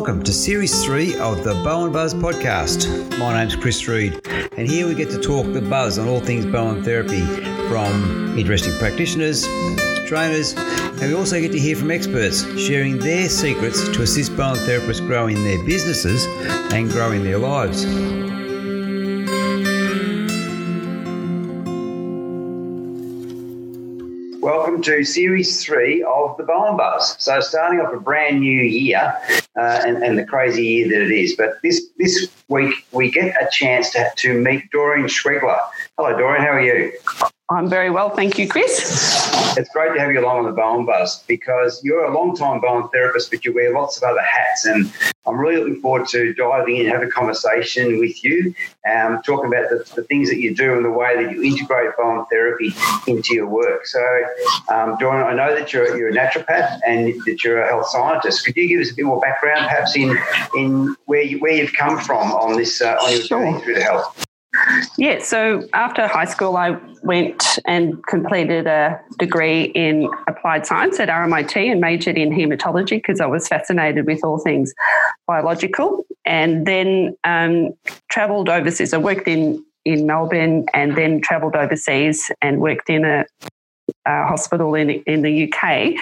welcome to Series 3 of the Bowen Buzz podcast. My name's Chris Reed, and here we get to talk the buzz on all things Bowen therapy from interesting practitioners, trainers, and we also get to hear from experts sharing their secrets to assist Bowen therapists grow in their businesses and growing their lives. To series three of the Bowen Buzz. So, starting off a brand new year uh, and, and, the crazy year that it is. But this this week, we get a chance to, to meet Doreen Schwegler. Hello, Doreen, how are you? I'm very well, thank you, Chris. It's great to have you along on the Bowen Buzz because you're a long time Bowen therapist, but you wear lots of other hats. And I'm really looking forward to diving in and having a conversation with you, um, talking about the, the, things that you do and the way that you integrate Bowen therapy into your work. So, um, I know that you're, you're a naturopath and that you're a health scientist. Could you give us a bit more background, perhaps, in, in where, you, where you've come from on this uh, on your sure. journey through the health? Yeah, so after high school, I went and completed a degree in applied science at RMIT and majored in hematology because I was fascinated with all things biological. And then um, travelled overseas. I worked in, in Melbourne and then travelled overseas and worked in a, a hospital in, in the UK.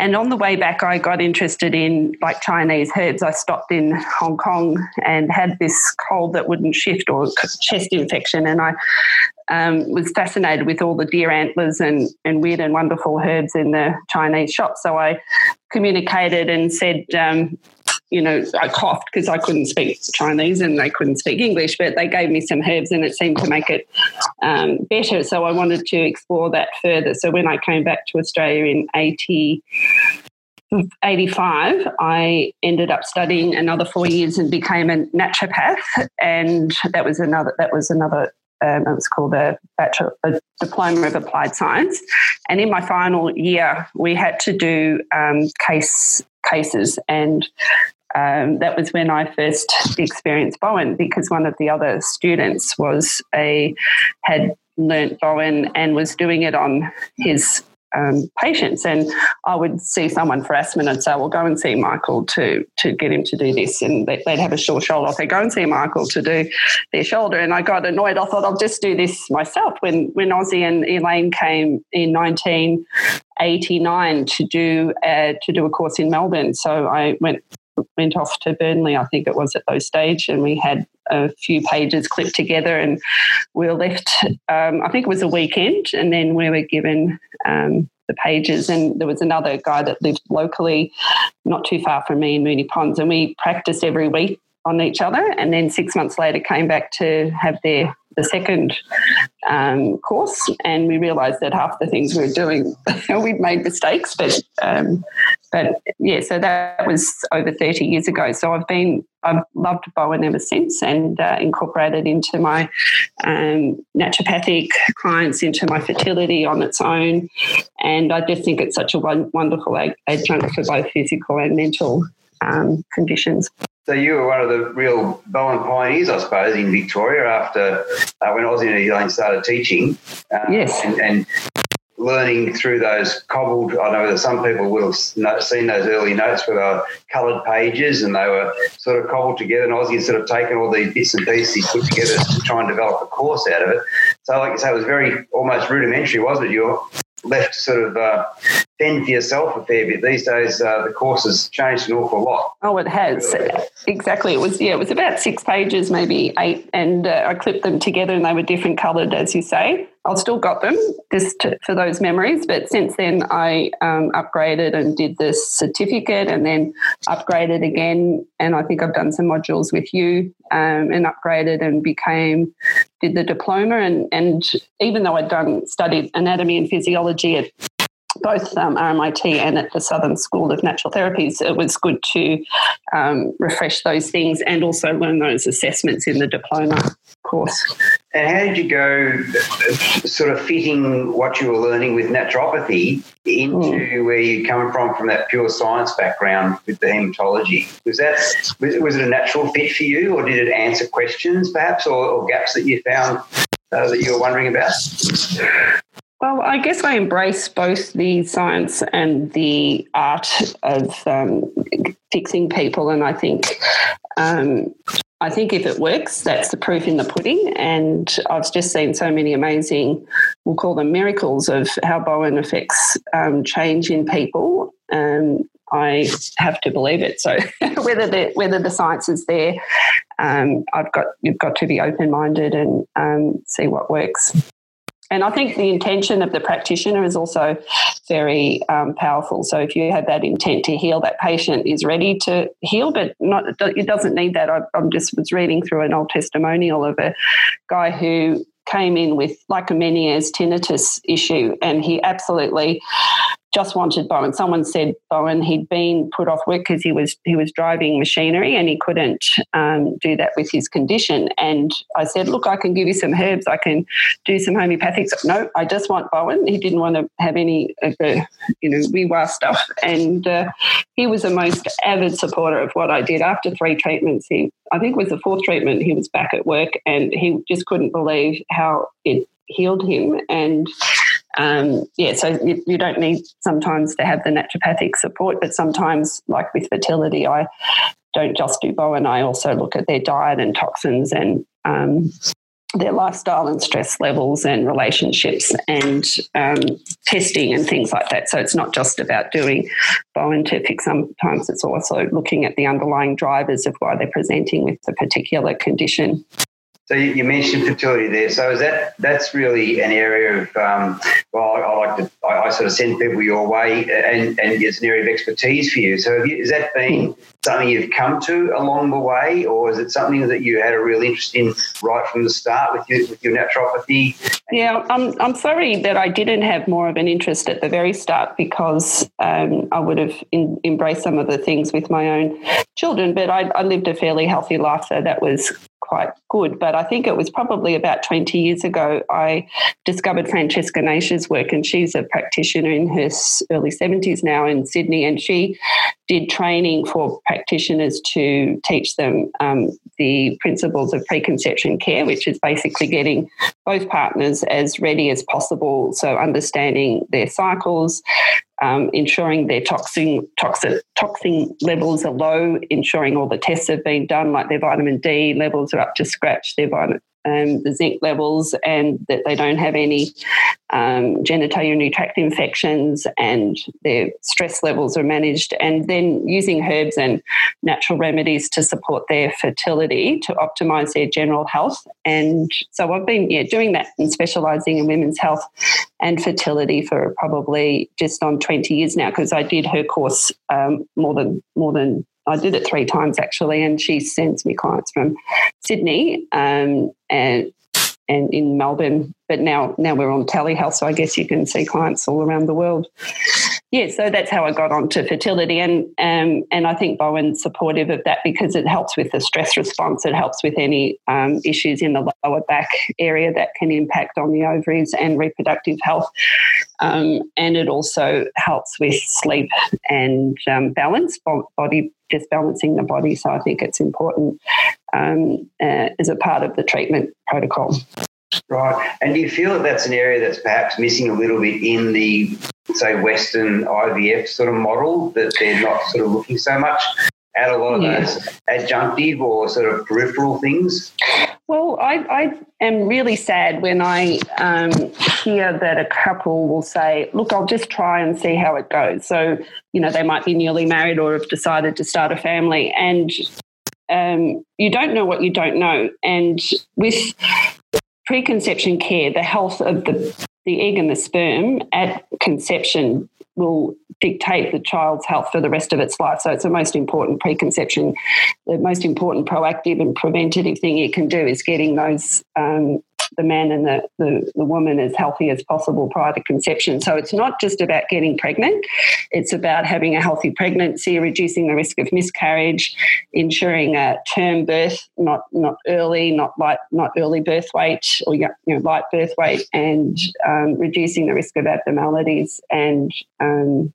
And on the way back, I got interested in like Chinese herbs. I stopped in Hong Kong and had this cold that wouldn't shift or chest infection. And I um, was fascinated with all the deer antlers and, and weird and wonderful herbs in the Chinese shop. So I communicated and said, um, you know, I coughed because I couldn't speak Chinese and they couldn't speak English, but they gave me some herbs and it seemed to make it um, better. So I wanted to explore that further. So when I came back to Australia in 80, 85, I ended up studying another four years and became a naturopath, and that was another that was another um, it was called a, bachelor, a diploma of applied science. And in my final year, we had to do um, case cases, and um, that was when I first experienced Bowen because one of the other students was a had learnt Bowen and was doing it on his um, patients. And I would see someone for asthma and say, well, go and see Michael to, to get him to do this. And they'd have a sore shoulder. I'd say, go and see Michael to do their shoulder. And I got annoyed. I thought I'll just do this myself. When, when Ossie and Elaine came in 1989 to do, uh, to do a course in Melbourne. So I went went off to Burnley, I think it was at those stage, and we had a few pages clipped together, and we were left. Um, I think it was a weekend, and then we were given um, the pages, and there was another guy that lived locally, not too far from me in Moonee Ponds, and we practiced every week on each other, and then six months later came back to have their the second um, course, and we realised that half the things we were doing, we'd made mistakes. But um, but yeah, so that was over thirty years ago. So I've been I've loved Bowen ever since, and uh, incorporated into my um, naturopathic clients, into my fertility on its own, and I just think it's such a wonderful adjunct for both physical and mental um, conditions. So you were one of the real Bowen pioneers, I suppose, in Victoria after uh, when Ossie and Elaine started teaching. Uh, yes. And, and, learning through those cobbled, I know that some people will have seen those early notes where they were coloured pages and they were sort of cobbled together and Ossie had sort of taken all these bits and pieces he put together to try and develop a course out of it. So like you say, it was very almost rudimentary, wasn't it? You're left to sort of uh, fend for yourself a fair bit. These days, uh, the course has changed an awful lot. Oh, it has. Exactly. It was, yeah, it was about six pages, maybe eight, and uh, I clipped them together and they were different coloured, as you say. I've still got them just to, for those memories, but since then I um, upgraded and did this certificate and then upgraded again. And I think I've done some modules with you um, and upgraded and became, did the diploma. And, and even though I'd done, studied anatomy and physiology at both um, RMIT and at the Southern School of Natural Therapies, it was good to um, refresh those things and also learn those assessments in the diploma course. And how did you go, sort of fitting what you were learning with naturopathy into mm. where you come from, from that pure science background with the hematology? Was that was it a natural fit for you, or did it answer questions perhaps, or, or gaps that you found uh, that you were wondering about? Well, I guess I embrace both the science and the art of um, fixing people. And I think um, I think if it works, that's the proof in the pudding. And I've just seen so many amazing, we'll call them miracles, of how Bowen affects um, change in people. Um, I have to believe it. So whether the whether the science is there, um, I've got you've got to be open minded and um, see what works. And I think the intention of the practitioner is also very um, powerful. So if you have that intent to heal, that patient is ready to heal, but not it doesn't need that. I, I just was reading through an old testimonial of a guy who came in with like a Meniere's tinnitus issue, and he absolutely just wanted Bowen. Someone said Bowen he'd been put off work because he was he was driving machinery and he couldn't um, do that with his condition. And I said, look, I can give you some herbs. I can do some homeopathics. No, I just want Bowen. He didn't want to have any of the you know wee-wah stuff. And uh, he was a most avid supporter of what I did. After three treatments, he I think it was the fourth treatment. He was back at work and he just couldn't believe how it healed him and um, yeah, so you, you, don't need sometimes to have the naturopathic support, but sometimes, like with fertility, I don't just do Bowen. I also look at their diet and toxins and um, their lifestyle and stress levels and relationships and um, testing and things like that. So it's not just about doing Bowen fix. Sometimes it's also looking at the underlying drivers of why they're presenting with a particular condition. So you, mentioned fertility there. So is that that's really an area of um, well, I, I, like to I, I, sort of send people your way, and, and it's an area of expertise for you. So you, has that been something you've come to along the way, or is it something that you had a real interest in right from the start with your with your naturopathy? Yeah, I'm I'm sorry that I didn't have more of an interest at the very start because um, I would have in, embraced some of the things with my own children. But I, I lived a fairly healthy life, so that was quite good. But I think it was probably about 20 years ago I discovered Francesca Naish's work, and she's a practitioner in her early 70s now in Sydney, and she did training for practitioners to teach them um, the principles of preconception care, which is basically getting both partners as ready as possible. So, understanding their cycles, um, ensuring their toxin, toxin, toxin levels are low, ensuring all the tests have been done, like their vitamin D levels are up to scratch, their vitamin, um, the zinc levels and that they don't have any um, genitourinary tract infections and their stress levels are managed, and then using herbs and natural remedies to support their fertility to optimize their general health. And so I've been yeah, doing that and specializing in women's health and fertility for probably just on 20 years now because I did her course um, more than more than I did it three times actually, and she sends me clients from Sydney um, and and in Melbourne. But now now we're on telehealth, so I guess you can see clients all around the world. Yeah, so that's how I got onto fertility, and um, and I think Bowen's supportive of that because it helps with the stress response. It helps with any um, issues in the lower back area that can impact on the ovaries and reproductive health, um, and it also helps with sleep and um, balance, body just balancing the body. So I think it's important um, uh, as a part of the treatment protocol. Right. And do you feel that that's an area that's perhaps missing a little bit in the, say, Western IVF sort of model, that they're not sort of looking so much at a lot of yeah. those adjunctive or sort of peripheral things? Well, I, I am really sad when I um, hear that a couple will say, Look, I'll just try and see how it goes. So, you know, they might be newly married or have decided to start a family. And um, you don't know what you don't know. And with preconception care, the health of the, the egg and the sperm at conception will dictate the child's health for the rest of its life. So it's the most important preconception, the most important proactive and preventative thing you can do is getting those um, the man and the, the, the, woman as healthy as possible prior to conception. So it's not just about getting pregnant, it's about having a healthy pregnancy, reducing the risk of miscarriage, ensuring a term birth, not not early, not light, not early birth weight or you know, light birth weight, and um, reducing the risk of abnormalities and um,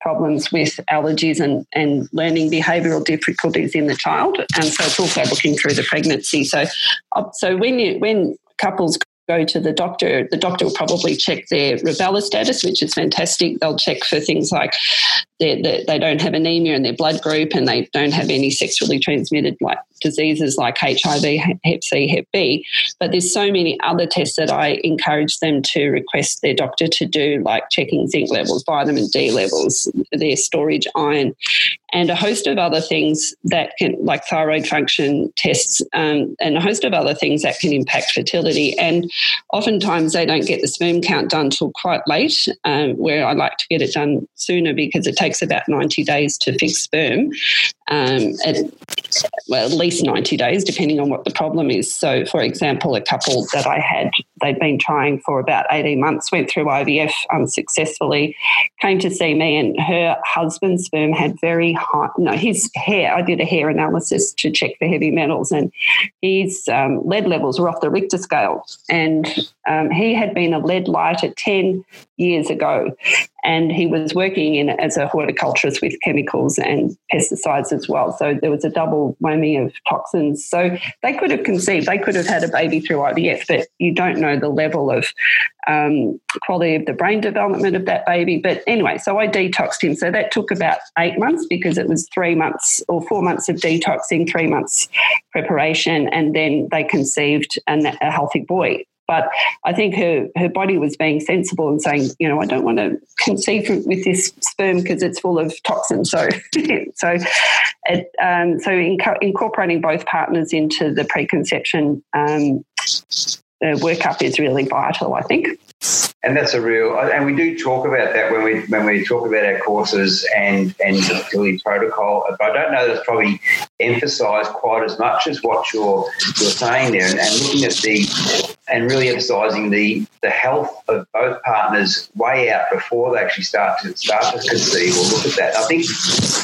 problems with allergies and, and learning behavioural difficulties in the child. And so it's also looking through the pregnancy. So, so when you when couples go to the doctor, the doctor will probably check their rubella status, which is fantastic. They'll check for things like they, they don't have anemia in their blood group and they don't have any sexually transmitted like diseases like HIV, Hep C, Hep B. But there's so many other tests that I encourage them to request their doctor to do, like checking zinc levels, vitamin D levels, their storage iron, and a host of other things that can, like thyroid function tests, um, and a host of other things that can impact fertility. And oftentimes they don't get the sperm count done till quite late, um, where I like to get it done sooner because it takes about 90 days to fix sperm. Um, at, well, at least 90 days, depending on what the problem is. So, for example, a couple that I had, they'd been trying for about 18 months, went through IVF unsuccessfully, came to see me, and her husband's sperm had very high, no, his hair, I did a hair analysis to check for heavy metals, and his um, lead levels were off the Richter scale. And um, he had been a lead lighter 10 years ago and he was working in as a horticulturist with chemicals and pesticides as well. So there was a double whammy of toxins. So they could have conceived, they could have had a baby through IVF, but you don't know the level of um, quality of the brain development of that baby. But anyway, so I detoxed him. So that took about eight months because it was three months or four months of detoxing, three months preparation, and then they conceived an, a healthy boy. But I think her, her body was being sensible and saying, you know, I don't want to conceive with this sperm because it's full of toxins. So, so, it, um, so inco- incorporating both partners into the preconception um, workup is really vital, I think. And that's a real and we do talk about that when we when we talk about our courses and and the fertility protocol. But i don't know that it's probably emphasized quite as much as what you're you're saying there. And, and looking at the and really emphasizing the the health of both partners way out before they actually start to start to conceive or look at that i think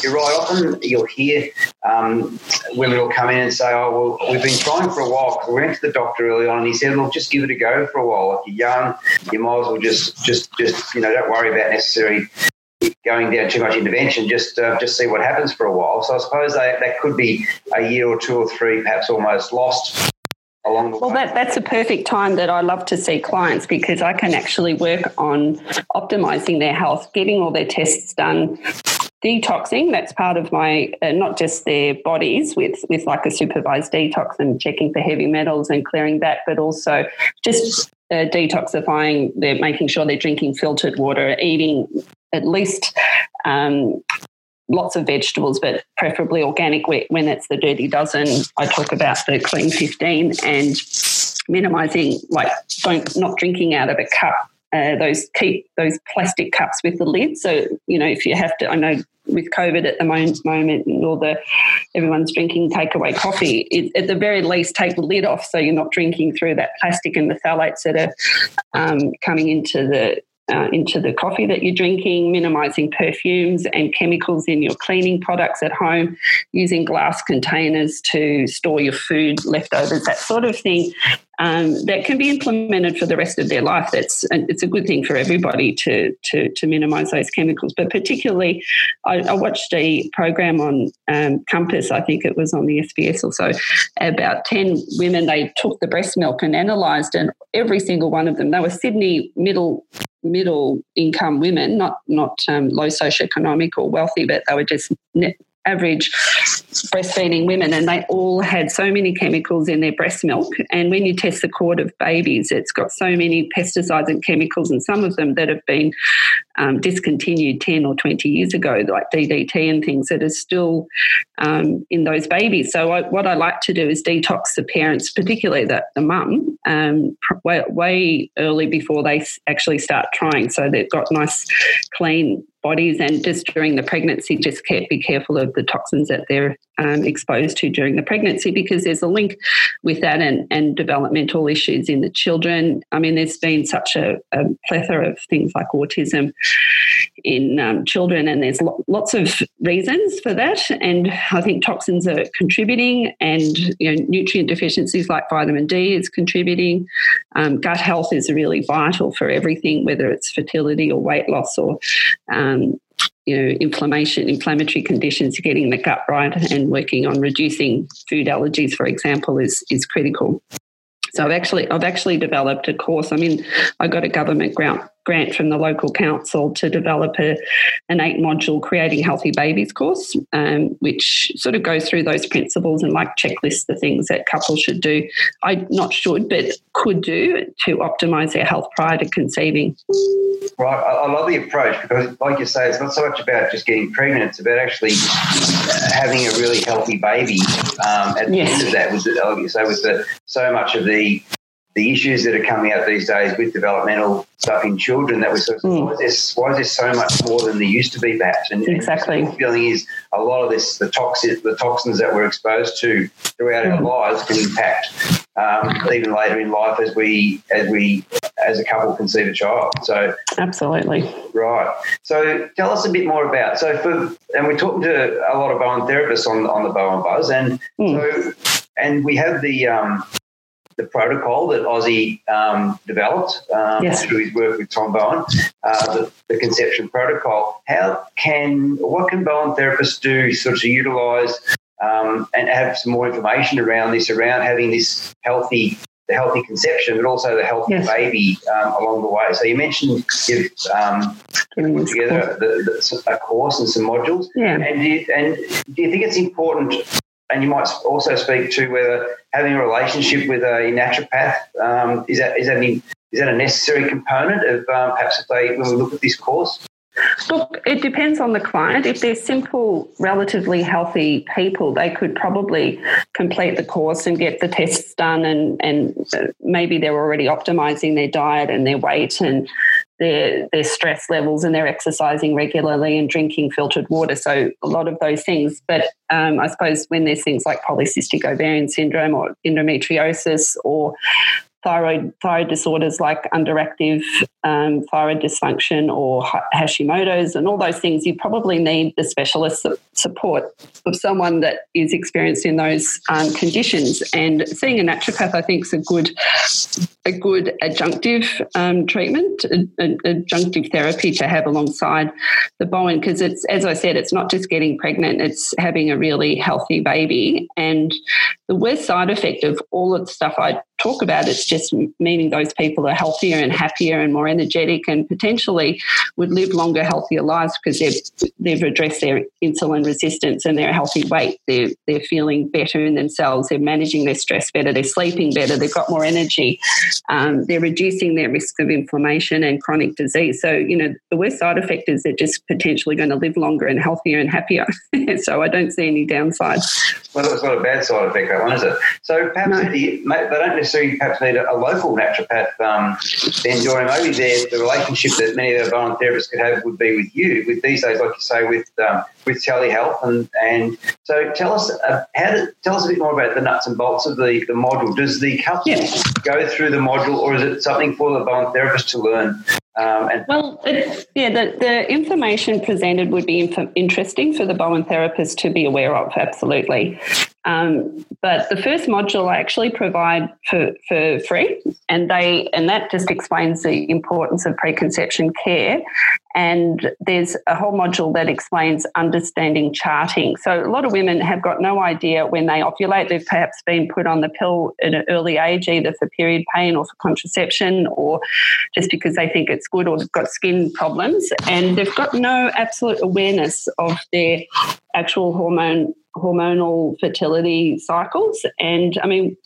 you're right often you'll hear um, women will come in and say oh well we've been trying for a while we went to the doctor early on and he said look just give it a go for a while like you're young you might as well just just just you know don't worry about necessarily going down too much intervention. Just uh, just see what happens for a while. So I suppose that, that could be a year or two or three, perhaps almost lost. Along the well, way. that, that's a perfect time that I love to see clients because I can actually work on optimizing their health, getting all their tests done, detoxing that's part of my uh, not just their bodies with with like a supervised detox and checking for heavy metals and clearing that but also just uh, detoxifying they're making sure they're drinking filtered water eating at least um, lots of vegetables but preferably organic when it's the dirty dozen i talk about the clean 15 and minimizing like don't not drinking out of a cup uh, those keep those plastic cups with the lid. So you know, if you have to, I know with COVID at the moment, and all the everyone's drinking takeaway coffee. It, at the very least, take the lid off so you're not drinking through that plastic and the phthalates that are um, coming into the uh, into the coffee that you're drinking, minimizing perfumes and chemicals in your cleaning products at home, using glass containers to store your food, leftovers, that sort of thing. Um, that can be implemented for the rest of their life. That's it's a good thing for everybody to to, to minimise those chemicals. But particularly, I, I watched a program on um, Compass. I think it was on the SBS or so. About ten women they took the breast milk and analysed, and every single one of them they were Sydney middle middle income women, not not um, low socioeconomic or wealthy, but they were just average breastfeeding women, and they all had so many chemicals in their breast milk. And when you test the cord of babies, it's got so many pesticides and chemicals, and some of them that have been um, discontinued 10 or 20 years ago, like DDT and things that are still um, in those babies. So, I, what I like to do is detox the parents, particularly the, the mum, um, way, way early before they actually start trying. So, they've got nice, clean bodies and just during the pregnancy just be careful of the toxins that they're um, exposed to during the pregnancy because there's a link with that and, and developmental issues in the children. I mean there's been such a, a plethora of things like autism in um, children and there's lo- lots of reasons for that. And i think toxins are contributing and you know nutrient deficiencies like vitamin d is contributing. Um, gut health is really vital for everything whether it's fertility or weight loss or um, you know, inflammation, inflammatory conditions, getting the gut right and working on reducing food allergies, for example, is, is critical. So I've actually I've actually developed a course. I mean, I got a government grant grant from the local council to develop a, an eight module creating healthy babies course, um, which sort of goes through those principles and like checklists the things that couples should do. I not should, but could do to optimize their health prior to conceiving. Right, I, love the approach because, like you say, it's not so much about just getting pregnant; it's about actually having a really healthy baby. Um, at the yes. end of that, was like you say, with the so much of the the issues that are coming out these days with developmental stuff in children that we sort of mm. why, is there, why is there so much more than there used to be perhaps and exactly and the feeling is a lot of this the toxins the toxins that we're exposed to throughout mm. our hmm. lives can impact um, even later in life as we as we as a couple conceive a child so absolutely right so tell us a bit more about so for and we're talking to a lot of Bowen therapists on on the Bowen Buzz and mm. so and we have the um, the protocol that Ossie um, developed um, yes. through his work with Tom Bowen, uh, the, the, conception protocol. How can what can Bowen therapists do sort of to utilise um, and have some more information around this, around having this healthy the healthy conception, but also the healthy yes. baby um, along the way. So you mentioned you've um, put together the, the, a course and some modules. Yeah. And do, you, and do you think it's important and you might also speak to whether having a relationship with a naturopath um, is that is that an, is that a necessary component of um, perhaps if they when we look at this course. Look, it depends on the client. If they're simple, relatively healthy people, they could probably complete the course and get the tests done, and and uh, maybe they're already optimizing their diet and their weight and their their stress levels and they're exercising regularly and drinking filtered water. So a lot of those things. But um, I suppose when there's things like polycystic ovarian syndrome or endometriosis or thyroid thyroid disorders like underactive um, thyroid dysfunction or Hashimoto's and all those things, you probably need the specialist support of someone that is experienced in those um, conditions. And seeing a naturopath, I think, is a good a good adjunctive um, treatment, adjunctive therapy to have alongside the Bowen, because it's as I said, it's not just getting pregnant; it's having a really healthy baby. And the worst side effect of all of the stuff I talk about, it's just meaning those people are healthier and happier and more energetic and potentially would live longer, healthier lives because they've, they've addressed their insulin resistance and their healthy weight. They're, they're feeling better in themselves. They're managing their stress better. They're sleeping better. They've got more energy. Um, they're reducing their risk of inflammation and chronic disease. So, you know, the worst side effect is they're just potentially going to live longer and healthier and happier. so I don't see any downside. Well, it's not a bad side effect, that one, is it? So perhaps no. they don't necessarily perhaps need a, local naturopath um, then joining maybe the, the relationship that many of our Bowen therapists could have would be with you. With these days, like you say, with um, with telehealth, and and so tell us uh, how to tell us a bit more about the nuts and bolts of the, the module. Does the couple yeah. go through the module, or is it something for the Bowen therapist to learn? Um, well, it, yeah, the, the information presented would be inf- interesting for the Bowen therapist to be aware of, absolutely. Um, but the first module I actually provide for, for free, and they and that just explains the importance of preconception care. And there's a whole module that explains understanding charting. So a lot of women have got no idea when they ovulate. They've perhaps been put on the pill at an early age, either for period pain or for contraception, or just because they think it's good, or they've got skin problems, and they've got no absolute awareness of their actual hormone hormonal fertility cycles. And I mean,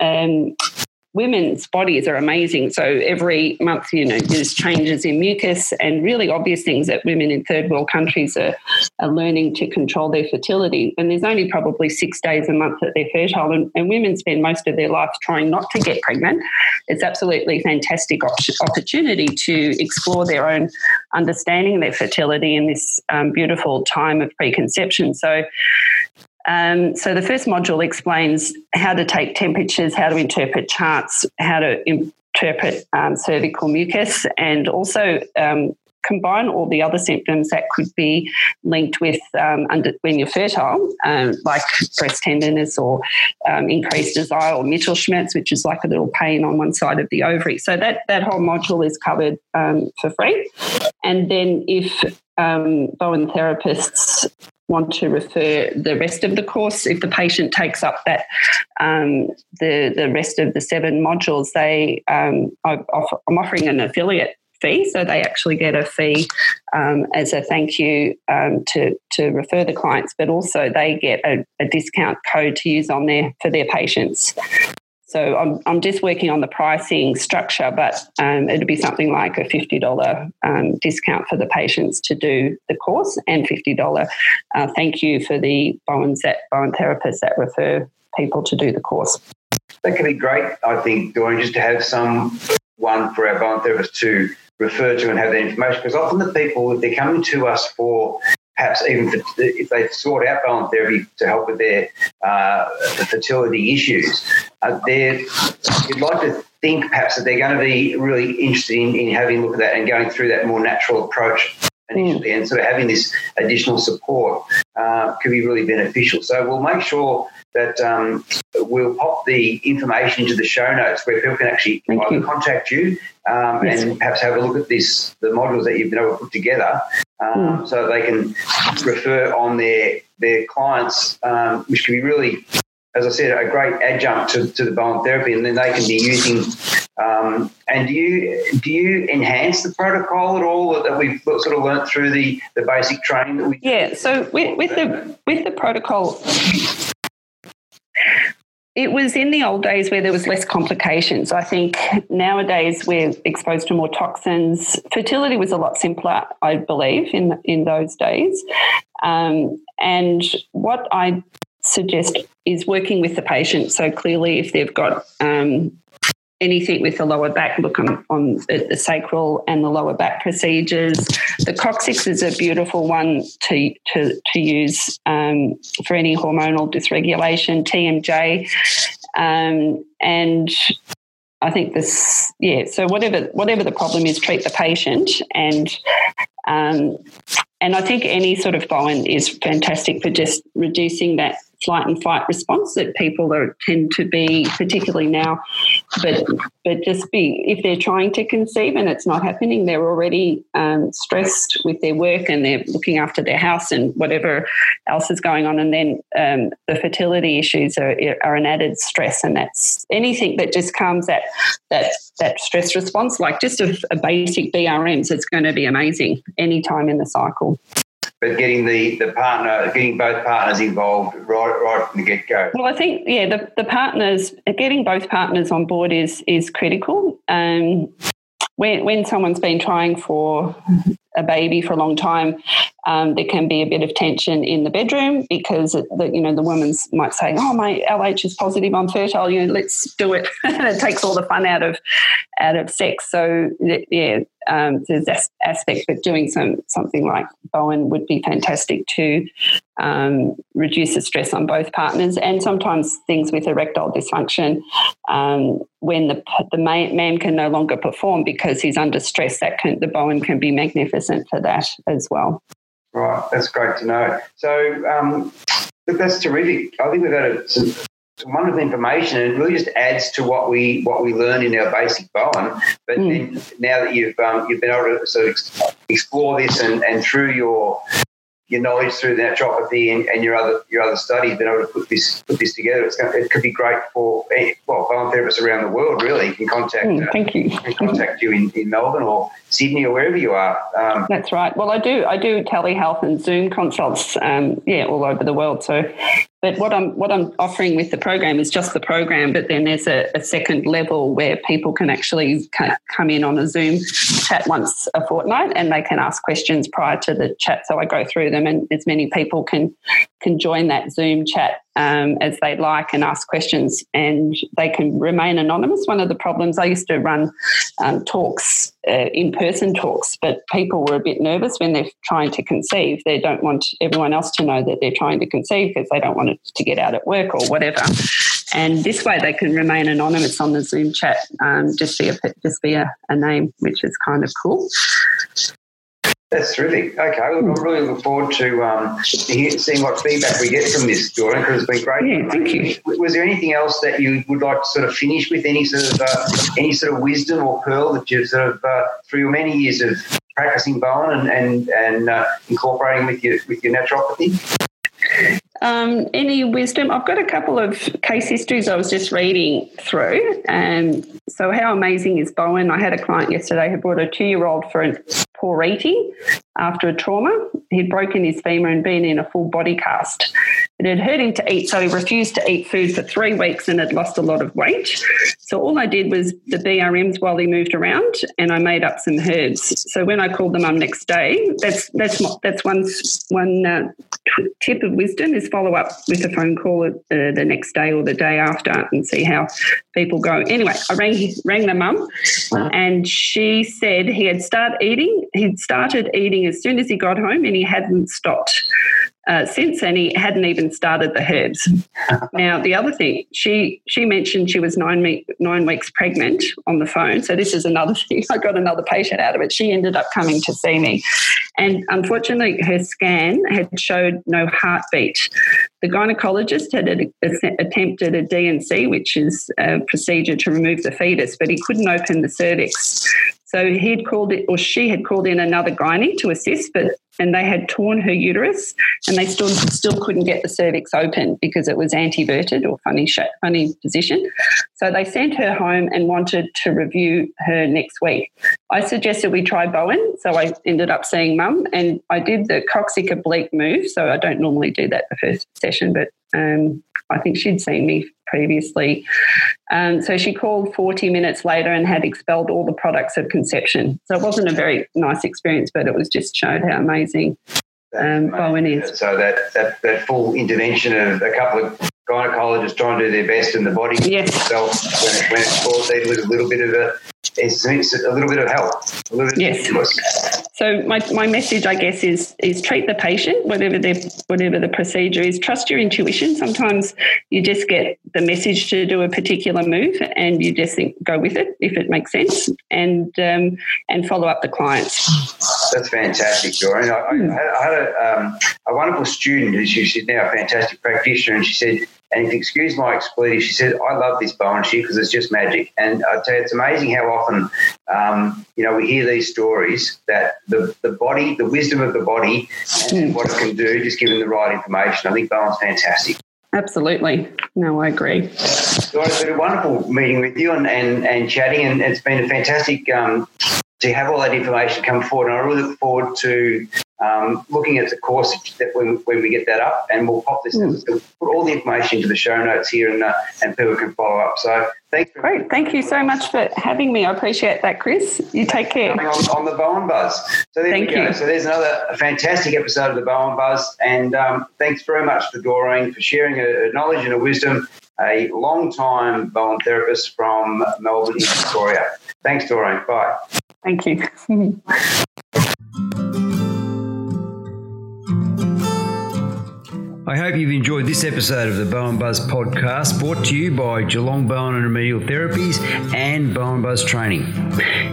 um, women's bodies are amazing. So every month, you know, there's changes in mucus and really obvious things that women in third world countries are, are learning to control their fertility. And there's only probably six days a month that they're fertile, and, and women spend most of their life trying not to get pregnant. It's absolutely fantastic op- opportunity to explore their own understanding of their fertility in this um, beautiful time of preconception. So um, so the first module explains how to take temperatures, how to interpret charts, how to interpret um, cervical mucus, and also um, combine all the other symptoms that could be linked with um, under, when you're fertile, um, like breast tenderness or um, increased desire or Mittelschmerz, which is like a little pain on one side of the ovary. So that, that whole module is covered for free. And then if um, Bowen therapists want to refer the rest of the course, if the patient takes up that um, the the rest of the seven modules, they um, I'm offering an affiliate fee, so they actually get a fee um, as a thank you um, to to refer the clients, but also they get a, a discount code to use on there for their patients. So I'm, I'm just working on the pricing structure, but um, it'd be something like a $50 um, discount for the patients to do the course and $50 uh, thank you for the Bowen's that Bowen therapists that refer people to do the course. That could be great, I think, Doreen, just to have someone for our Bowen therapists to refer to and have that information because often the people, if they're coming to us for perhaps even if they sought out Bowen therapy to help with their uh, fertility issues, uh, you'd like to think perhaps that they're going to be really interested in, in having a look at that and going through that more natural approach initially, mm. and sort of having this additional support uh, could be really beneficial. So we'll make sure that um, we'll pop the information into the show notes where people can actually either contact you um, yes. and perhaps have a look at this the modules that you've been able to put together um, mm. so they can refer on their their clients, um, which can be really as I said, a great adjunct to, to the Bowen therapy, and then they can be using. Um, and do you do you enhance the protocol at all that we've sort of learnt through the, the basic training that we? Yeah. So with, with the with the protocol, it was in the old days where there was less complications. I think nowadays we're exposed to more toxins. Fertility was a lot simpler, I believe, in in those days. Um, and what I suggest is working with the patient. So clearly, if they've got um, anything with the lower back, look on, on the sacral and the lower back procedures. The coccyx is a beautiful one to to, to use um, for any hormonal dysregulation. TMJ, um, and I think this, yeah. So whatever whatever the problem is, treat the patient and. Um, and I think any sort of Bowen is fantastic for just reducing that flight and fight response that people are tend to be, particularly now. But but just be if they're trying to conceive and it's not happening, they're already um, stressed with their work and they're looking after their house and whatever else is going on, and then um, the fertility issues are, are an added stress, and that's anything that just comes at that that stress response, like just a, a basic BRMs, it's going to be amazing any time in the cycle but getting the, the partner, getting both partners involved right right from the get go. Well, I think yeah, the, the partners getting both partners on board is is critical. Um, when when someone's been trying for a baby for a long time, um, there can be a bit of tension in the bedroom because the, you know the woman's might say, "Oh, my LH is positive, I'm fertile. You know, let's do it." and it takes all the fun out of out of sex. So yeah, um, aspect, but doing some something like Bowen would be fantastic to um, reduce the stress on both partners, and sometimes things with erectile dysfunction um, when the the man can no longer perform because he's under stress. That can the Bowen can be magnificent for that as well. Right, that's great to know. So um, that's terrific. I think we've had a, wonderful information and it really just adds to what we what we learn in our basic Bowen. But mm. then now that you've um, you've been able to sort of explore this and, and through your your knowledge through the naturopathy and, and your other your other studies, been able to put this put this together. It's going, it could be great for well, Bowen therapists around the world. Really, you can contact mm, thank you. Uh, can contact you in, in Melbourne or Sydney or wherever you are. Um, That's right. Well, I do I do telehealth and Zoom consults. Um, yeah, all over the world. So but what I'm what I'm offering with the program is just the program, but then there's a, a second level where people can actually come in on a Zoom chat once a fortnight, and they can ask questions prior to the chat. So I go through them, and as many people can can join that Zoom chat um, as they like and ask questions, and they can remain anonymous. One of the problems I used to run um, talks, uh, in person talks, but people were a bit nervous when they're trying to conceive. They don't want everyone else to know that they're trying to conceive because they don't want it to get out at work or whatever. And this way, they can remain anonymous on the Zoom chat, um, just be a just be a, a name, which is kind of cool. That's terrific. Okay, well, I'm really looking forward to um, seeing what feedback we get from this, Doreen, because it's been great. Yeah, thank you. Was there anything else that you would like to sort of finish with? Any sort of uh, any sort of wisdom or pearl that you've sort of uh, through your many years of practicing Bowen and and, and uh, incorporating with your with your naturopathy? Um, any wisdom? I've got a couple of case histories I was just reading through. And so, how amazing is Bowen? I had a client yesterday who brought a two year old for a poor eating after a trauma. He'd broken his femur and been in a full body cast. It had hurt him to eat, so he refused to eat food for three weeks and had lost a lot of weight. So all I did was the BRMs while he moved around, and I made up some herbs. So when I called the mum next day, that's that's that's one one uh, tip of wisdom is follow up with a phone call uh, the next day or the day after and see how people go. Anyway, I rang rang the mum, and she said he had started eating. He'd started eating as soon as he got home, and he hadn't stopped uh, since, and he hadn't even started the herbs. now, the other thing, she she mentioned she was nine me- nine weeks pregnant on the phone. So this is another thing. I got another patient out of it. She ended up coming to see me, and unfortunately, her scan had showed no heartbeat. The gynecologist had attempted a D&C, which is a procedure to remove the fetus, but he couldn't open the cervix. So he'd called it, or she had called in another gynae to assist, but and they had torn her uterus, and they still still couldn't get the cervix open because it was anteverted or funny funny position. So they sent her home and wanted to review her next week. I suggested we try Bowen, so I ended up seeing Mum, and I did the coccyx oblique move. So I don't normally do that the first session, but um, I think she'd seen me previously. Um, so she called 40 minutes later and had expelled all the products of conception. So it wasn't a very nice experience, but it was just showed how amazing um, Bowen is. So that, that, that full intervention of a couple of gynecologists trying to do their best in the body yes. itself when, it, when it's caused with a little bit of a it's, a little bit of help. yes. So my, my message, I guess, is is treat the patient, whatever the whatever the procedure is. Trust your intuition. Sometimes you just get the message to do a particular move, and you just think go with it if it makes sense, and um, and follow up the clients. That's fantastic, Doreen. I, I, hmm. I had a, um, a wonderful student who's she's now a fantastic practitioner, and she said and if you excuse my expletive, she said, I love this Bowen shear because it's just magic. And I tell you, it's amazing how often, um, you know, we hear these stories that the, the body, the wisdom of the body and what it can do, just given the right information. I think Bowen's fantastic. Absolutely. No, I agree. So it's been a wonderful meeting with you and, and, and chatting, and it's been a fantastic um, to have all that information come forward. And I really look forward to um, looking at the course that when, when we get that up, and we'll pop this, mm. we'll put all the information into the show notes here, and uh, and people can follow up. So thanks. Great, thank you so much for having me. I appreciate that, Chris. You take care. On, on, the Bowen Buzz. So there thank you. So there's another fantastic episode of the Bowen Buzz, and um, thanks very much to Doreen for sharing her knowledge and her wisdom. A long time Bowen therapist from Melbourne, Victoria. Thanks, Doreen. Bye. Thank you. I hope you've enjoyed this episode of the Bowen Buzz podcast brought to you by Geelong Bowen and Remedial Therapies and Bowen Buzz Training.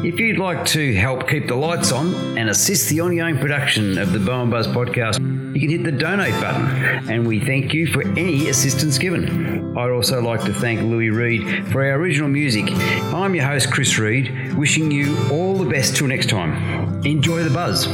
If you'd like to help keep the lights on and assist the ongoing production of the Bowen Buzz podcast, you can hit the donate button and we thank you for any assistance given. I'd also like to thank Louis Reed for our original music. I'm your host, Chris Reed, wishing you all the best till next time. Enjoy the buzz.